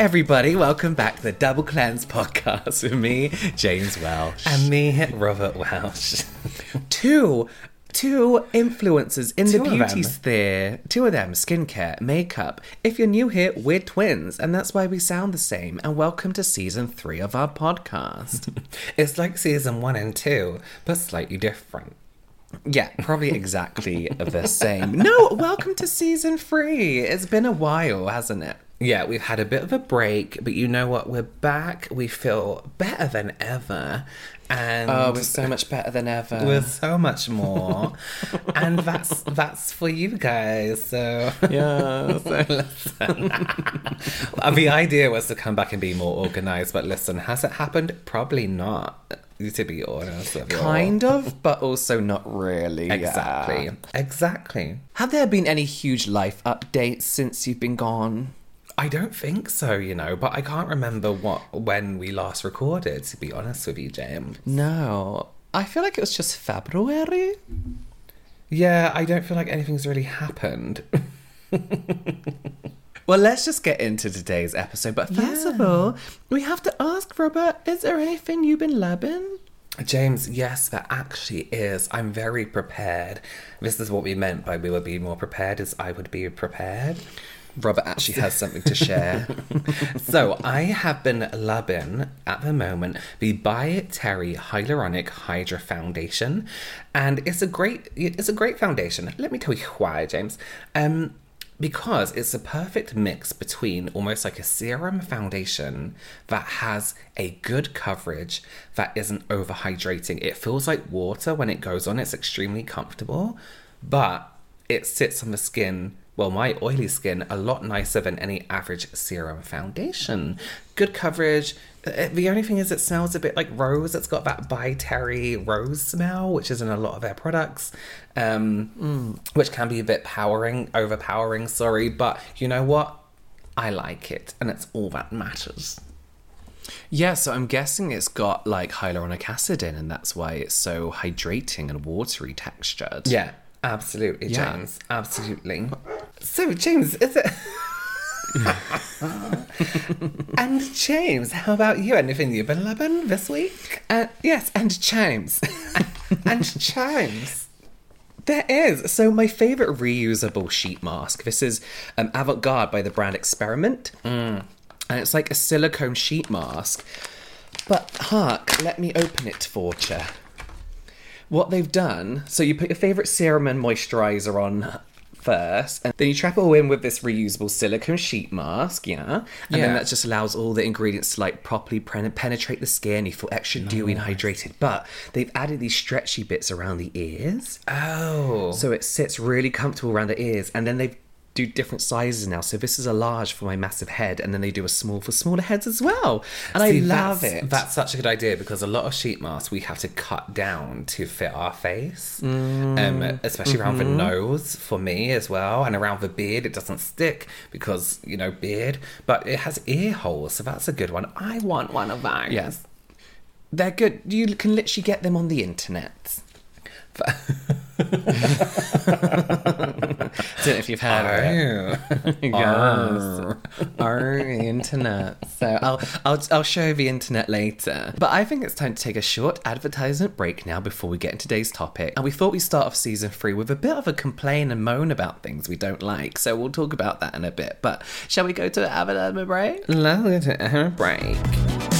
Everybody. Welcome back to the Double Cleanse podcast with me, James Welsh. And me, Robert Welsh. two, two influencers in Two the beauty sphere. Two of them, skincare, makeup. If you're new here, we're twins, and that's why we sound the same. And welcome to season three of our podcast. It's like season one and two, but slightly different. yeah, probably exactly the same. No, welcome to season three. It's been a while, hasn't it? Yeah, we've had a bit of a break, but you know what? We're back. We feel better than ever. And Oh, we're so much better than ever. we're so much more. and that's that's for you guys. So yeah. Uh, the idea was to come back and be more organized, but listen, has it happened? Probably not. To be honest. Kind of, but also not really. yeah. Exactly. Exactly. Have there been any huge life updates since you've been gone? I don't think so, you know, but I can't remember what when we last recorded, to be honest with you, James. No. I feel like it was just February. Yeah, I don't feel like anything's really happened. Well, let's just get into today's episode. But first of all, we have to ask Robert, is there anything you've been loving? James, yes, there actually is. I'm very prepared. This is what we meant by we would be more prepared, is I would be prepared. Robert actually has something to share. So I have been loving at the moment the By Terry Hyaluronic Hydra Foundation, and it's a great it's a great foundation. Let me tell you why, James. Um, because it's a perfect mix between almost like a serum foundation that has a good coverage that isn't overhydrating. It feels like water when it goes on. It's extremely comfortable, but it sits on the skin well, my oily skin a lot nicer than any average serum foundation. Good coverage. Uh, The only thing is, it smells a bit like rose. It's got that by Terry rose smell, which is in a lot of their products, um, which can be a bit powering, overpowering. Sorry, but you know what? I like it, and it's all that matters. yeah, so I'm guessing it's got like hyaluronic acid in, and that's why it's so hydrating and watery textured. Yeah, absolutely, Yeah. James. Absolutely. So, James, is it? and James, how about you? Anything you've been loving this week? Uh, yes, and James. And James. There is. So my favorite reusable sheet mask. This is um, Avant Garde by the brand Experiment, and it's like a silicone sheet mask. But hark, let me open it for you. What they've done, so you put your favorite serum and moisturizer on first, and then you trap it all in with this reusable silicone sheet mask, yeah? And then that just allows all the ingredients to like properly pen- penetrate the skin. You feel extra dewy and hydrated. But they've added these stretchy bits around the ears. Oh. So it sits really comfortable around the ears, and then they do different sizes now. So this is a large for my massive head, and then they do a small for smaller heads as well. And I love that's, it. That's such a good idea because a lot of sheet masks we have to cut down to fit our face, um, especially around the nose for me as well, and around the beard. It doesn't stick because you know beard, but it has ear holes, so that's a good one. I want one of those. Yes. They're good. You can literally get them on the internet. know if you've heard of it. yes. Our internet. So I'll, I'll I'll show you the internet later. But I think it's time to take a short advertisement break now before we get into today's topic. And we thought we'd start off season three with a bit of a complain and moan about things we don't like. So we'll talk about that in a bit. But shall we go to advertisement break? Let's go to a break.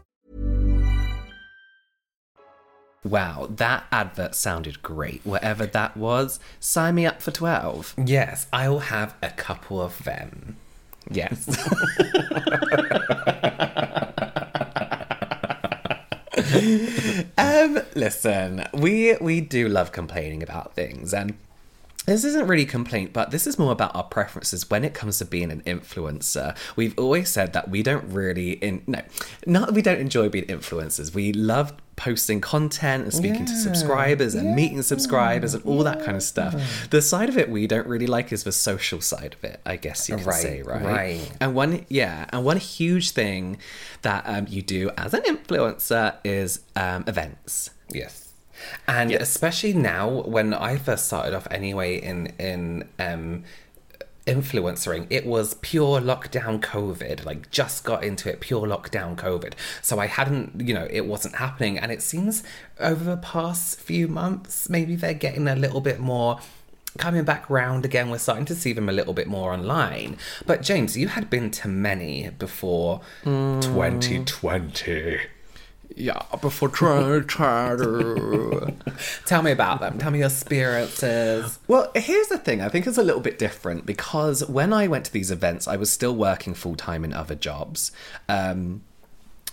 Wow, that advert sounded great. Whatever that was, sign me up for 12. Yes, I'll have a couple of them. Yes. um, listen, we we do love complaining about things and this isn't really complaint, but this is more about our preferences when it comes to being an influencer. We've always said that we don't really in no, not that we don't enjoy being influencers. We love posting content and speaking to subscribers and meeting subscribers and all that kind of stuff. The side of it we don't really like is the social side of it, I guess you could Right, say, right? right. And one, yeah, and one huge thing that um, you do as an influencer is um, events. Yes. And especially now, when I first started off anyway in in um, influencering, it was pure lockdown COVID. Like just got into it, pure lockdown COVID. So I hadn't, you know, it wasn't happening. And it seems over the past few months, maybe they're getting a little bit more coming back round again. We're starting to see them a little bit more online. But James, you had been to many before 2020. Yeah, before trying to. Tell me about them. Tell me your experiences. Well, here's the thing. I think it's a little bit different because when I went to these events, I was still working full time in other jobs. Um,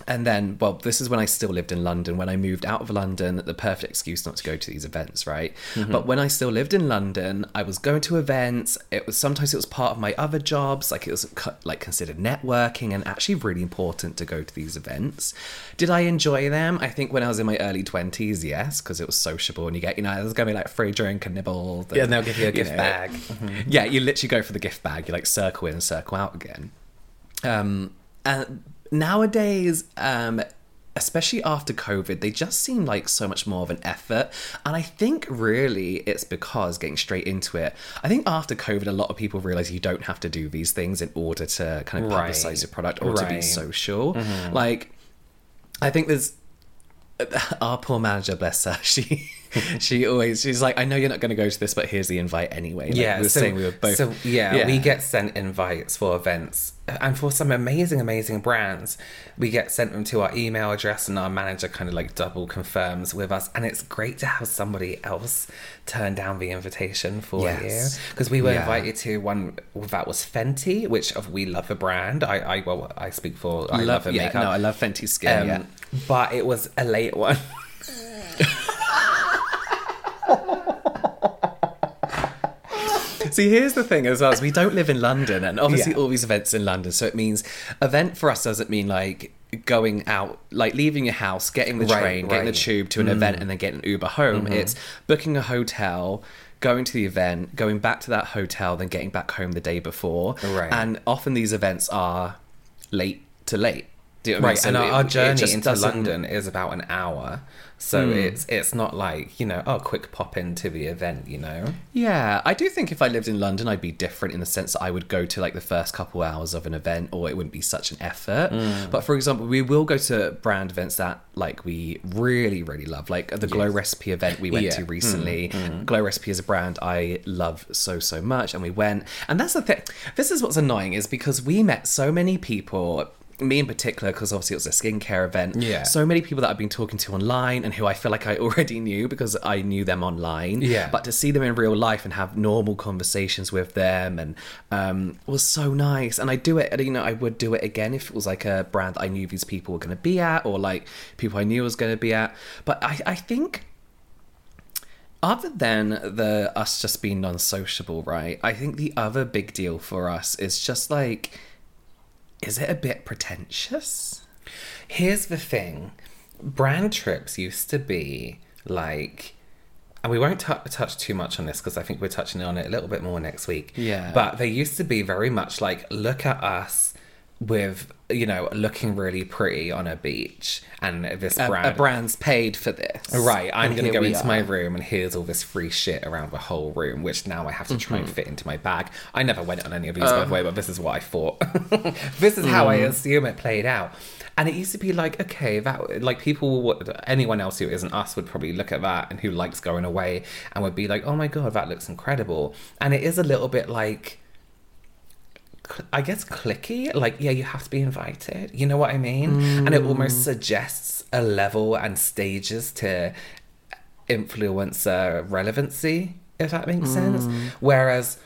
and then, well, this is when I still lived in London. When I moved out of London, the perfect excuse not to go to these events, right? But when I still lived in London, I was going to events. It was sometimes it was part of my other jobs, like it was co- like considered networking and actually really important to go to these events. Did I enjoy them? I think when I was in my early twenties, yes, because it was sociable and you get, you know, there's gonna be like free drink and nibbles. Yeah, and they'll give you a gift bag. Yeah, you literally go for the gift bag. You like circle in and circle out again. Um, and nowadays, um, especially after COVID, they just seem like so much more of an effort. And I think really it's because getting straight into it, I think after COVID, a lot of people realize you don't have to do these things in order to kind of Right. publicize your product or to be Right. social. Like, I think there's our poor manager, bless her, she she always she's like, I know you're not going to go to this, but here's the invite anyway. Like, yeah, we were so, saying we were both. So yeah, we get sent invites for events, and for some amazing, amazing brands, we get sent them to our email address, and our manager kind of like double confirms with us, and it's great to have somebody else turn down the invitation for Yes. you because we were Yeah. invited to one that was Fenty, which of we love the brand. I I well I speak for I love, love, the yeah, makeup. no, I love Fenty skin. Um, yeah. but it was a late one. See, here's the thing as well: is we don't live in London, and obviously Yeah. all these events in London. So it means event for us doesn't mean like going out, like leaving your house, getting the Right, train, getting the tube to an event, and then getting an Uber home. Mm-hmm. It's booking a hotel. Going to the event, going back to that hotel, then getting back home the day before. Right. And often these events are late to late. Do you know what I mean? Right, So and our, our journey into doesn't- London is about an hour, so it's it's not like you know, oh, quick pop into the event, you know. Yeah, I do think if I lived in London, I'd be different in the sense that I would go to like the first couple hours of an event, or it wouldn't be such an effort. Mm. But for example, we will go to brand events that like we really, really love, like the Glow Recipe event we went Yeah. Mm, to recently. Glow Recipe is a brand I love so so much, and we went. And that's the thing. This is what's annoying is because we met so many people. Me in particular, because obviously it was a skincare event. Yeah. So many people that I've been talking to online and who I feel like I already knew because I knew them online. Yeah. But to see them in real life and have normal conversations with them and um, was so nice. And I do it, you know, I would do it again if it was like a brand that I knew these people were going to be at or like people I knew was going to be at. But I, I think other than the us just being non-sociable, right? I think the other big deal for us is just like, is it a bit pretentious? Here's the thing brand trips used to be like, and we won't tou touch too much on this because I think we're touching on it a little bit more next week. Yeah. But they used to be very much like, look at us with, you know, looking really pretty on a beach and this A, brand. a brand's paid for this. Right, I'm going to go into my room and here's all this free shit around the whole room, which now I have to try Mm-hmm. and fit into my bag. I never went on any of these, by Uh. the way, but this is what I thought. this is how I Mm. assume it played out. And it used to be like, okay, that like people, would, anyone else who isn't us would probably look at that and who likes going away and would be like, oh my god, that looks incredible. And it is a little bit like, I guess cliquey. Like, yeah, you have to be invited. You know what I mean? And it almost mm. suggests a level and stages to influencer relevancy, if that makes sense. Mm. Whereas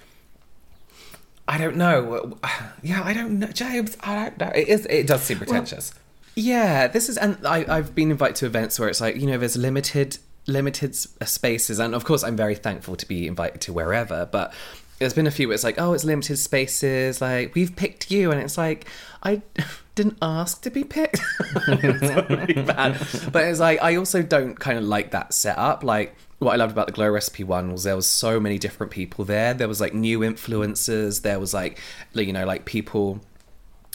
I don't know. Yeah, I don't know, James. I don't know. It is. It does seem pretentious. Yeah, this is, and I, I've been invited to events where it's like you know there's limited limited spaces, and of course I'm very thankful to be invited to wherever, but. There's been a few where it's like, oh, it's limited spaces. Like we've picked you, and it's like, I didn't ask to be picked. it's really bad. But it's like I also don't kind of like that setup. Like what I loved about the Glow Recipe one was there was so many different people there. There was like new influencers. There was like, you know, like people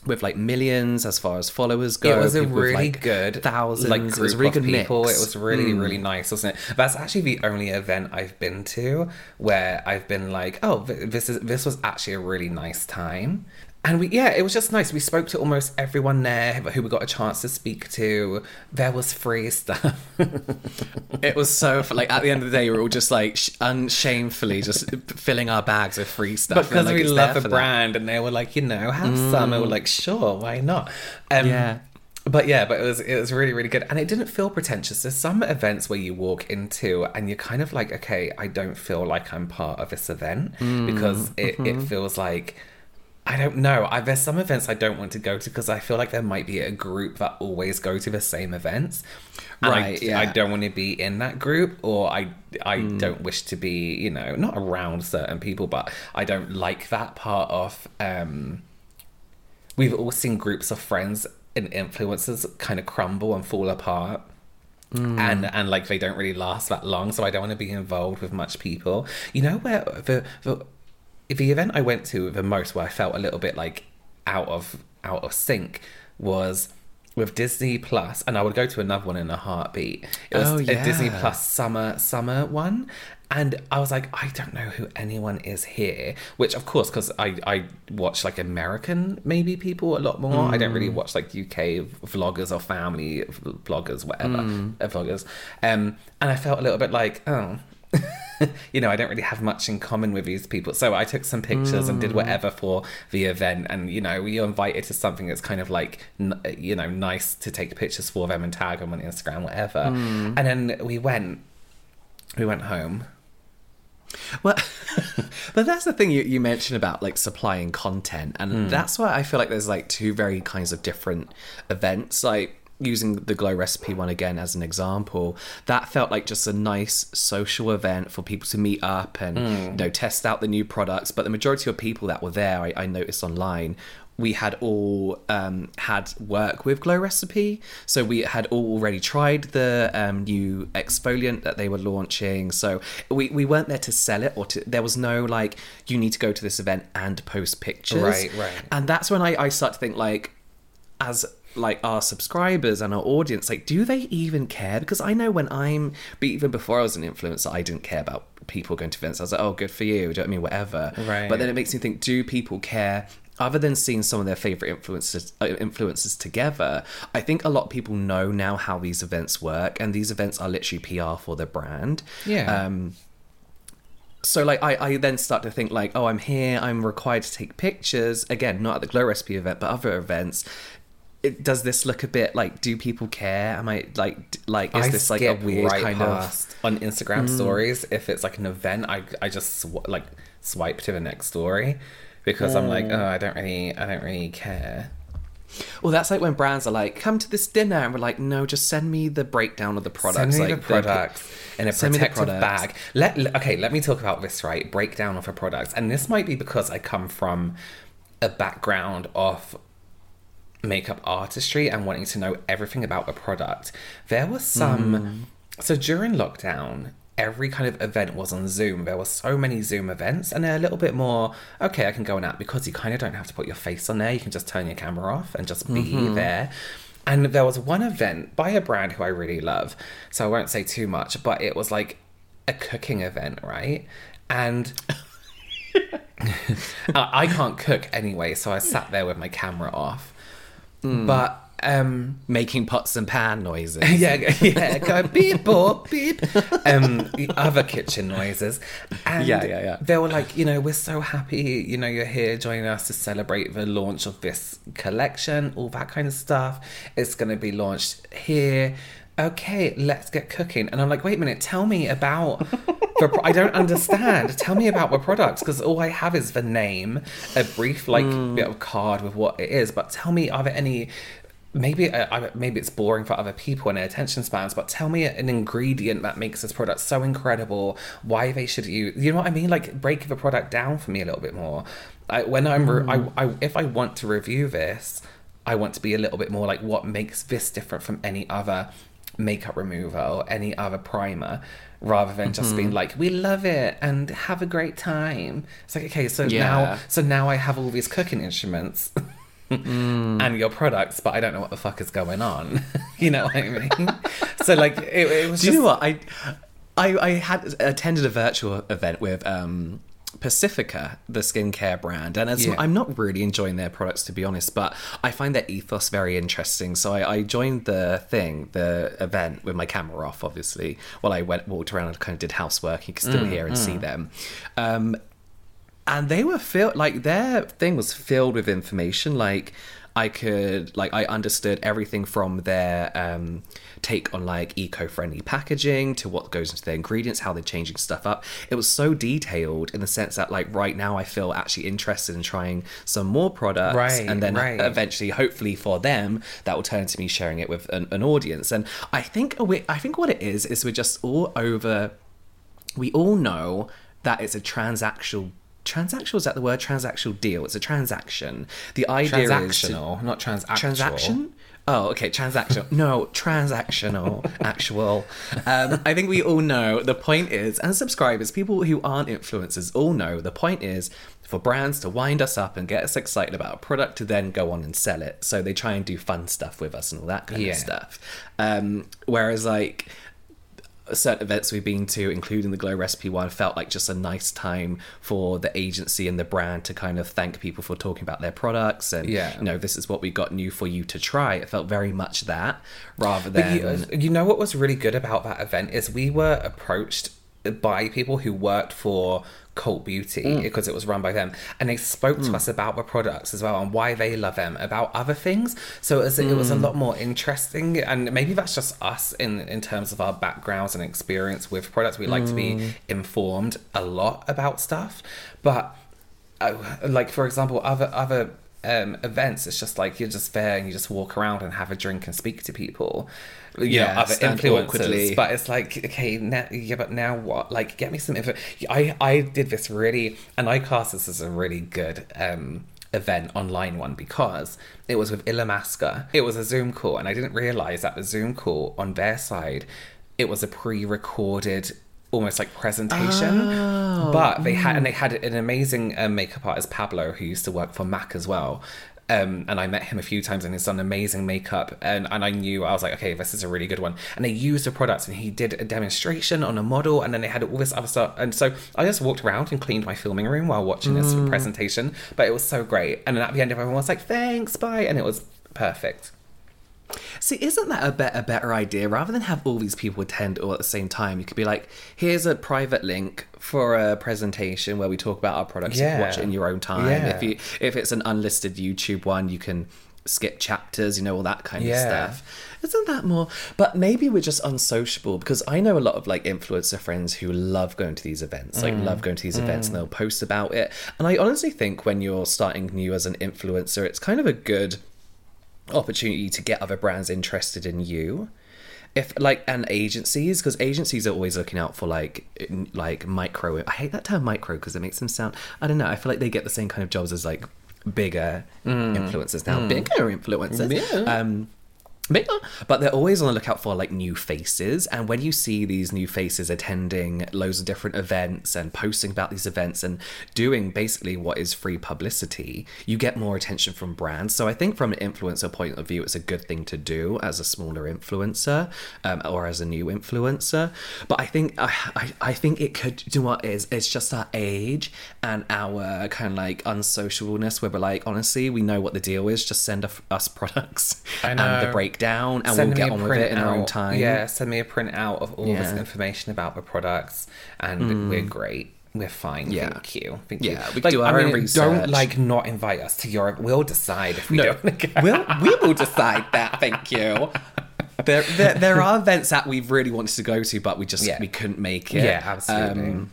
with like millions as far as followers go. it was a really like, good thousands. like it group was really good people. mix. It was really Mm. really nice, wasn't it? That's actually the only event I've been to where I've been like, oh, this is this was actually a really nice time. And we, yeah, it was just nice. We spoke to almost everyone there who we got a chance to speak to. There was free stuff. It was so like at the end of the day, we were all just like sh- unshamefully just filling our bags with free stuff. Because like, we love the for that. brand, and they were like, you know, have some. And we're like, sure, why not? Um, Yeah. But yeah, but it was it was really really good, and it didn't feel pretentious. There's some events where you walk into and you're kind of like, okay, I don't feel like I'm part of this event because it, it feels like. I don't know. I, there's some events I don't want to go to because I feel like there might be a group that always go to the same events. And I- Right, yeah. I, don't want to be in that group, or I I don't wish to be, you know, not around certain people, but I don't like that part of. um We've all seen groups of friends and influencers kind of crumble and fall apart. And and like they don't really last that long, so I don't want to be involved with much people. You know where the the the event I went to the most where I felt a little bit like out of out of sync was with Disney Plus, and I would go to another one in a heartbeat. It was Oh, a Disney. Plus summer summer one, and I was like, I don't know who anyone is here. Which of course, because I I watch like American maybe people a lot more. I don't Mm. really watch like UK vloggers or family vloggers, whatever Mm. uh, vloggers. Um, and I felt a little bit like, oh. you know, I don't really have much in common with these people. So I took some pictures and did whatever for the event. And, you know, we invited to something that's kind of like, you know, nice to take pictures for them and tag them on Instagram, whatever. And then we went, we went home. Well, but that's the thing you, you mentioned about like supplying content, and Hmm. that's why I feel like there's like two very kinds of different events. Like using the glow recipe one again as an example that felt like just a nice social event for people to meet up and you know test out the new products. But the majority of people that were there i, I noticed online we had all um, had work with glow recipe. So we had all already tried the um, new exfoliant that they were launching. So we, we weren't there to sell it or to there was no like you need to go to this event and post pictures. Right, right. and that's when I, I start to think like as like our subscribers and our audience like do they even care? Because i know when i'm but even before i was an influencer i didn't care about people going to events. I was like oh good for you do you know i mean whatever. Right. but then it makes me think do people care? Other than seeing some of their favorite influencers uh, influencers together i think a lot of people know now how these events work and these events are literally pr for the brand. Yeah. um so like I, I then start to think like oh i'm here i'm required to take pictures. Again not at the glow recipe event but other events it, does this look a bit like do people care am i like like is I this like a weird right kind past on Instagram mm. stories if it's like an event. I I just sw- like swipe to the next story because I'm like, mm. oh, I don't really, I don't really care. well that's like when brands are like come to this dinner and we're like no just send me the breakdown of the products Send me like the products in a send me the protective bag. Let, let- okay, let me talk about this right. Breakdown of a product, and this might be because I come from a background of makeup artistry and wanting to know everything about the product. There was some. Hmm. So during lockdown, every kind of event was on Zoom. There were so many Zoom events, and they're a little bit more okay. I can go on that because you kind of don't have to put your face on there. You can just turn your camera off and just be mm-hmm. there. And there was one event by a brand who I really love, so I won't say too much, but it was like a cooking event, right? And I can't cook anyway, so I sat there with my camera off. But um making pots and pan noises yeah, yeah, go beep boop beep. Um, the other kitchen noises. And Yeah, yeah, yeah. They were like, you know, we're so happy, you know, you're here joining us to celebrate the launch of this collection, all that kind of stuff. It's going to be launched here. Okay, let's get cooking. And I'm like, wait a minute, tell me about. The pro- I don't understand. Tell me about the products because all I have is the name, a brief like Hmm. bit of card with what it is. But tell me, are there any maybe uh, maybe it's boring for other people and their attention spans but tell me an ingredient that makes this product so incredible why they should use you know what i mean like break the product down for me a little bit more I, when i'm re- I, I if i want to review this i want to be a little bit more like what makes this different from any other makeup remover or any other primer rather than just being like we love it and have a great time it's like okay so Yeah. now so now i have all these cooking instruments and your products, but I don't know what the fuck is going on. you know what I mean? so like it, it was Do just you know what I, I I had attended a virtual event with um Pacifica, the skincare brand, and as Yeah. I'm not really enjoying their products to be honest, but I find their ethos very interesting. So I, I joined the thing, the event with my camera off, obviously, while I went walked around and kind of did housework. You can still hear and see them. Um, and they were filled like their thing was filled with information like i could like i understood everything from their um take on like eco-friendly packaging to what goes into their ingredients how they're changing stuff up it was so detailed in the sense that like right now i feel actually interested in trying some more products Right, and then right. eventually hopefully for them that will turn into me sharing it with an, an audience and i think we, i think what it is is we're just all over we all know that it's a transactional transactional is that the word? Transactional deal. It's a transaction. The idea is to- transactional, not transactional. transaction? Oh okay transactional. No transactional actual. Um, i think we all know the point is and subscribers people who aren't influencers all know the point is for brands to wind us up and get us excited about a product to then go on and sell it. So they try and do fun stuff with us and all that kind Yeah. of stuff. Um, whereas like certain events we've been to, including the Glow Recipe one, felt like just a nice time for the agency and the brand to kind of thank people for talking about their products and Yeah. you know this is what we got new for you to try. It felt very much that rather than you, you know what was really good about that event is we were approached by people who worked for Cult Beauty Mm. because it was run by them, and they spoke to us about the products as well and why they love them, about other things. So it was, it was a Mm. lot more interesting, and maybe that's just us in in terms of our backgrounds and experience with products. We like to Mm. be informed a lot about stuff, but uh, like for example, other other um, events, it's just like you're just there and you just walk around and have a drink and speak to people. You Yeah, know, other influencers. awkwardly. But it's like, okay, now, yeah, but now what? Like, get me some info. I, I did this really, and I cast this as a really good um, event online one because it was with Illamasqua. It was a Zoom call, and I didn't realize that the Zoom call on their side, it was a pre-recorded. Almost like presentation, but they had and they had an amazing um, makeup artist Pablo who used to work for Mac as well, um, and I met him a few times and he's done amazing makeup. And, and I knew, I was like, okay, this is a really good one. And they used the products and he did a demonstration on a model and then they had all this other stuff. And so I just walked around and cleaned my filming room while watching this presentation. But it was so great. And then at the end, everyone was like, thanks, bye. And it was perfect. See, isn't that a, bet a better idea? Rather than have all these people attend all at the same time, you could be like, here's a private link for a presentation where we talk about our products. You can watch it in your own time. Yeah. If you if it's an unlisted YouTube one, you can skip chapters, you know, all that kind Yeah. of stuff. Isn't that more? But maybe we're just unsociable because I know a lot of like influencer friends who love going to these events, Mm. like love going to these events and they'll post about it. And I honestly think when you're starting new as an influencer, it's kind of a good opportunity to get other brands interested in you. If like and agencies because agencies are always looking out for like like micro i hate that term micro because it makes them sound i don't know i feel like they get the same kind of jobs as like bigger influencers now. Bigger influencers. Yeah. um But they're always on the lookout for like new faces, and when you see these new faces attending loads of different events and posting about these events and doing basically what is free publicity, you get more attention from brands. So I think from an influencer point of view, it's a good thing to do as a smaller influencer um, or as a new influencer. But I think I, I, I think it could do what is it's just our age and our kind of like unsocialness where we're like honestly we know what the deal is just send us- products and the breakdown and Send we'll get me a on with it in our own time Yeah, send me a printout of all this Yeah. Mm. information about the products, and we're great. We're fine. Yeah. Thank you. Thank Yeah, you. we can do our own research. Don't like not invite us to Europe. We'll decide if we no don't. we'll, we will decide that thank you there, there, there are events that we really wanted to go to but we just Yeah. we couldn't make it Yeah, absolutely. Um,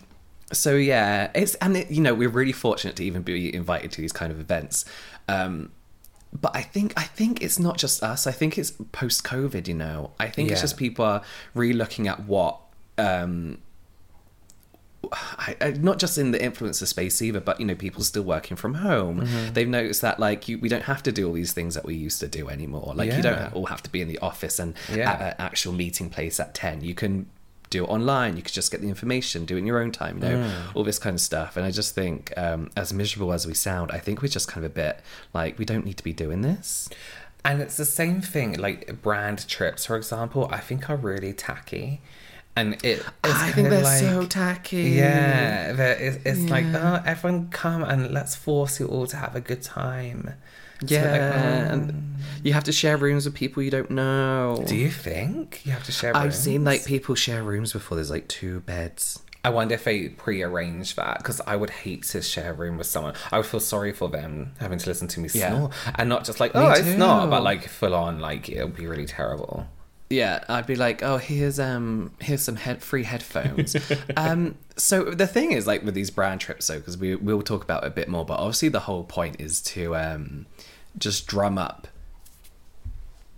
so yeah it's and it, you know we're really fortunate to even be invited to these kind of events um but I think I think it's not just us. I think it's post COVID. You know, I think it's just people are really looking at what um, I, I, not just in the influencer space either, but you know, people still working from home. Mm-hmm. They've noticed that like you, we don't have to do all these things that we used to do anymore. Like you don't all have to be in the office and Yeah. at an actual meeting place at ten. You can do it online. You could just get the information, do it in your own time. You know, Mm. all this kind of stuff. And I just think, um, as miserable as we sound, I think we're just kind of a bit like we don't need to be doing this. And it's the same thing, like brand trips, for example, I think are really tacky. And it, it's I think they're like, so tacky. Yeah, is- it's like, oh, everyone come and let's force you all to have a good time. So, Yeah, like, oh. and you have to share rooms with people you don't know. Do you think you have to share? I've seen like people share rooms before. There's like two beds. I wonder if they pre-arrange that because I would hate to share a room with someone. I would feel sorry for them having to listen to me Yeah. snore and not just like, Me oh, it's not, but like full on, like it would be really terrible. Yeah, I'd be like, oh, here's um, here's some head free headphones. um, so the thing is, like with these brand trips, though, because we we'll talk about it a bit more, but obviously the whole point is to um, just drum up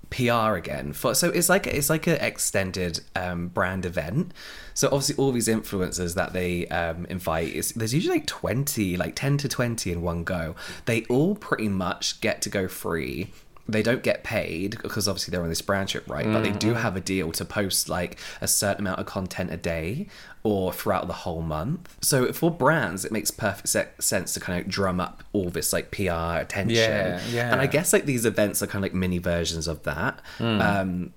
PR again for so it's like it's like an extended um, brand event. So obviously all these influencers that they um, invite there's usually like twenty, like ten to twenty in one go. They all pretty much get to go free. They don't get paid because obviously they're on this brand trip, right? But they do have a deal to post like a certain amount of content a day or throughout the whole month. So for brands, it makes perfect se- sense to kind of drum up all this like PR attention. Yeah, yeah. And I guess like these events are kind of like mini versions of that. Hmm. Um,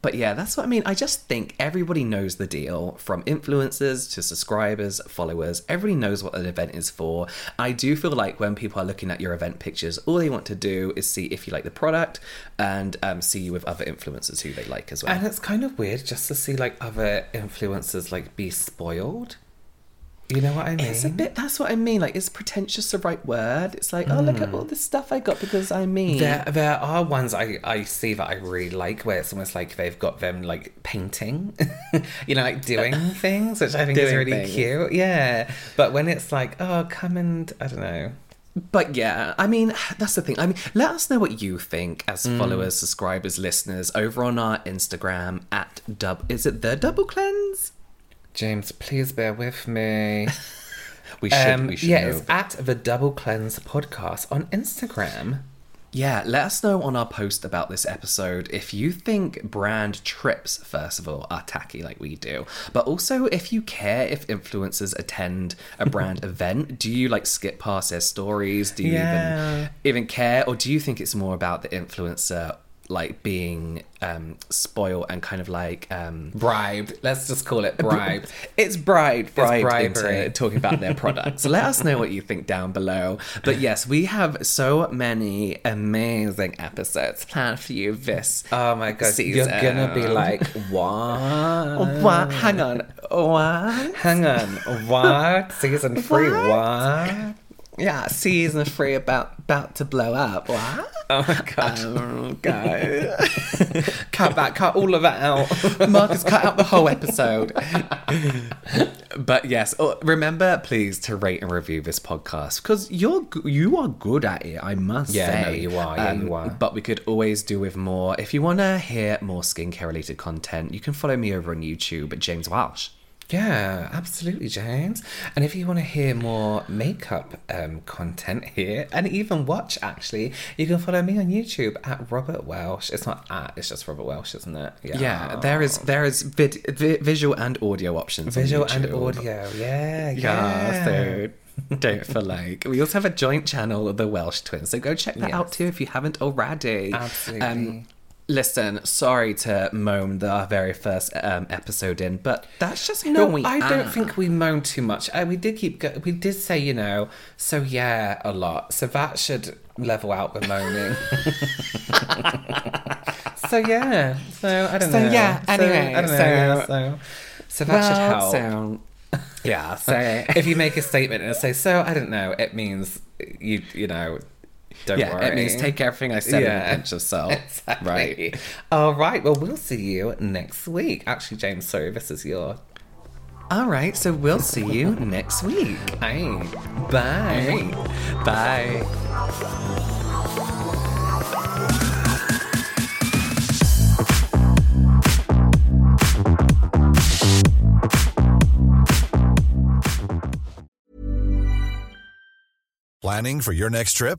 but yeah, that's what I mean. I just think everybody knows the deal from influencers to subscribers, followers. Everybody knows what an event is for. I do feel like when people are looking at your event pictures, all they want to do is see if you like the product and um, see you with other influencers who they like as well. And it's kind of weird just to see like other influencers like be spoiled. You know what I mean? it's a bit. That's what I mean. Like, is pretentious the right word? It's like, oh, look at all this stuff I got because I mean. There, there are ones I, I see that I really like where it's almost like they've got them like painting, you know, like doing things, which I think is really things. cute. Yeah. But when it's like, oh, come and, I don't know. But yeah, I mean, that's the thing. I mean, let us know what you think as Mm. followers, subscribers, listeners over on our Instagram at dub. Is it the double cleanse? James, please bear with me. We should. Um, we should yeah, know. it's at the Double Cleanse podcast on Instagram. Yeah, let us know on our post about this episode if you think brand trips, first of all, are tacky like we do, but also if you care if influencers attend a brand event. Do you like skip past their stories? Do you Yeah. even even care, or do you think it's more about the influencer like being um spoiled and kind of like um Bribed. Let's just call it bribed. it's bribed, bribed bribery. into talking about their products. so let us know what you think down below. But yes, we have so many amazing episodes planned for you this. oh my god, season. you're gonna be like, what? what? Hang on, what? Hang on, what? Season three, what? Yeah, season three about about to blow up. What? Oh my god. Oh god. cut that, cut all of that out. Marcus cut out the whole episode. but yes, oh, remember please to rate and review this podcast because you're you are good at it. I must Yeah, say, Um, no, you are. Yeah, you are. But we could always do with more. If you want to hear more skincare related content, you can follow me over on YouTube at James Welsh. Yeah, absolutely, James. And if you want to hear more makeup um, content here, and even watch, actually, you can follow me on YouTube at Robert Welsh. It's not at, it's just Robert Welsh, isn't it? Yeah, yeah there is there is vid- vi- visual and audio options. on Visual and audio. Yeah, Yeah, yeah. so don't feel like we also have a joint channel the Welsh twins, so go check that out too if you haven't already. Um, Absolutely. Listen, sorry to moan the very first um, episode in, but that's just no. We I don't think we moan too much. Uh, we did keep, go- we did say, you know, so yeah, a lot. So that should level out the moaning. so yeah, so I don't know So, know. yeah, anyway, I don't know. so- so, so that should help. so- yeah, so if you make a statement and say, so I don't know, it means you, you know, don't yeah, worry. it means take everything I said with a pinch of salt, Exactly. right? All right. Well, we'll see you next week. Actually, James, sorry, this is your. All right, so we'll see you next week. Aye. Bye. Bye. Planning for your next trip?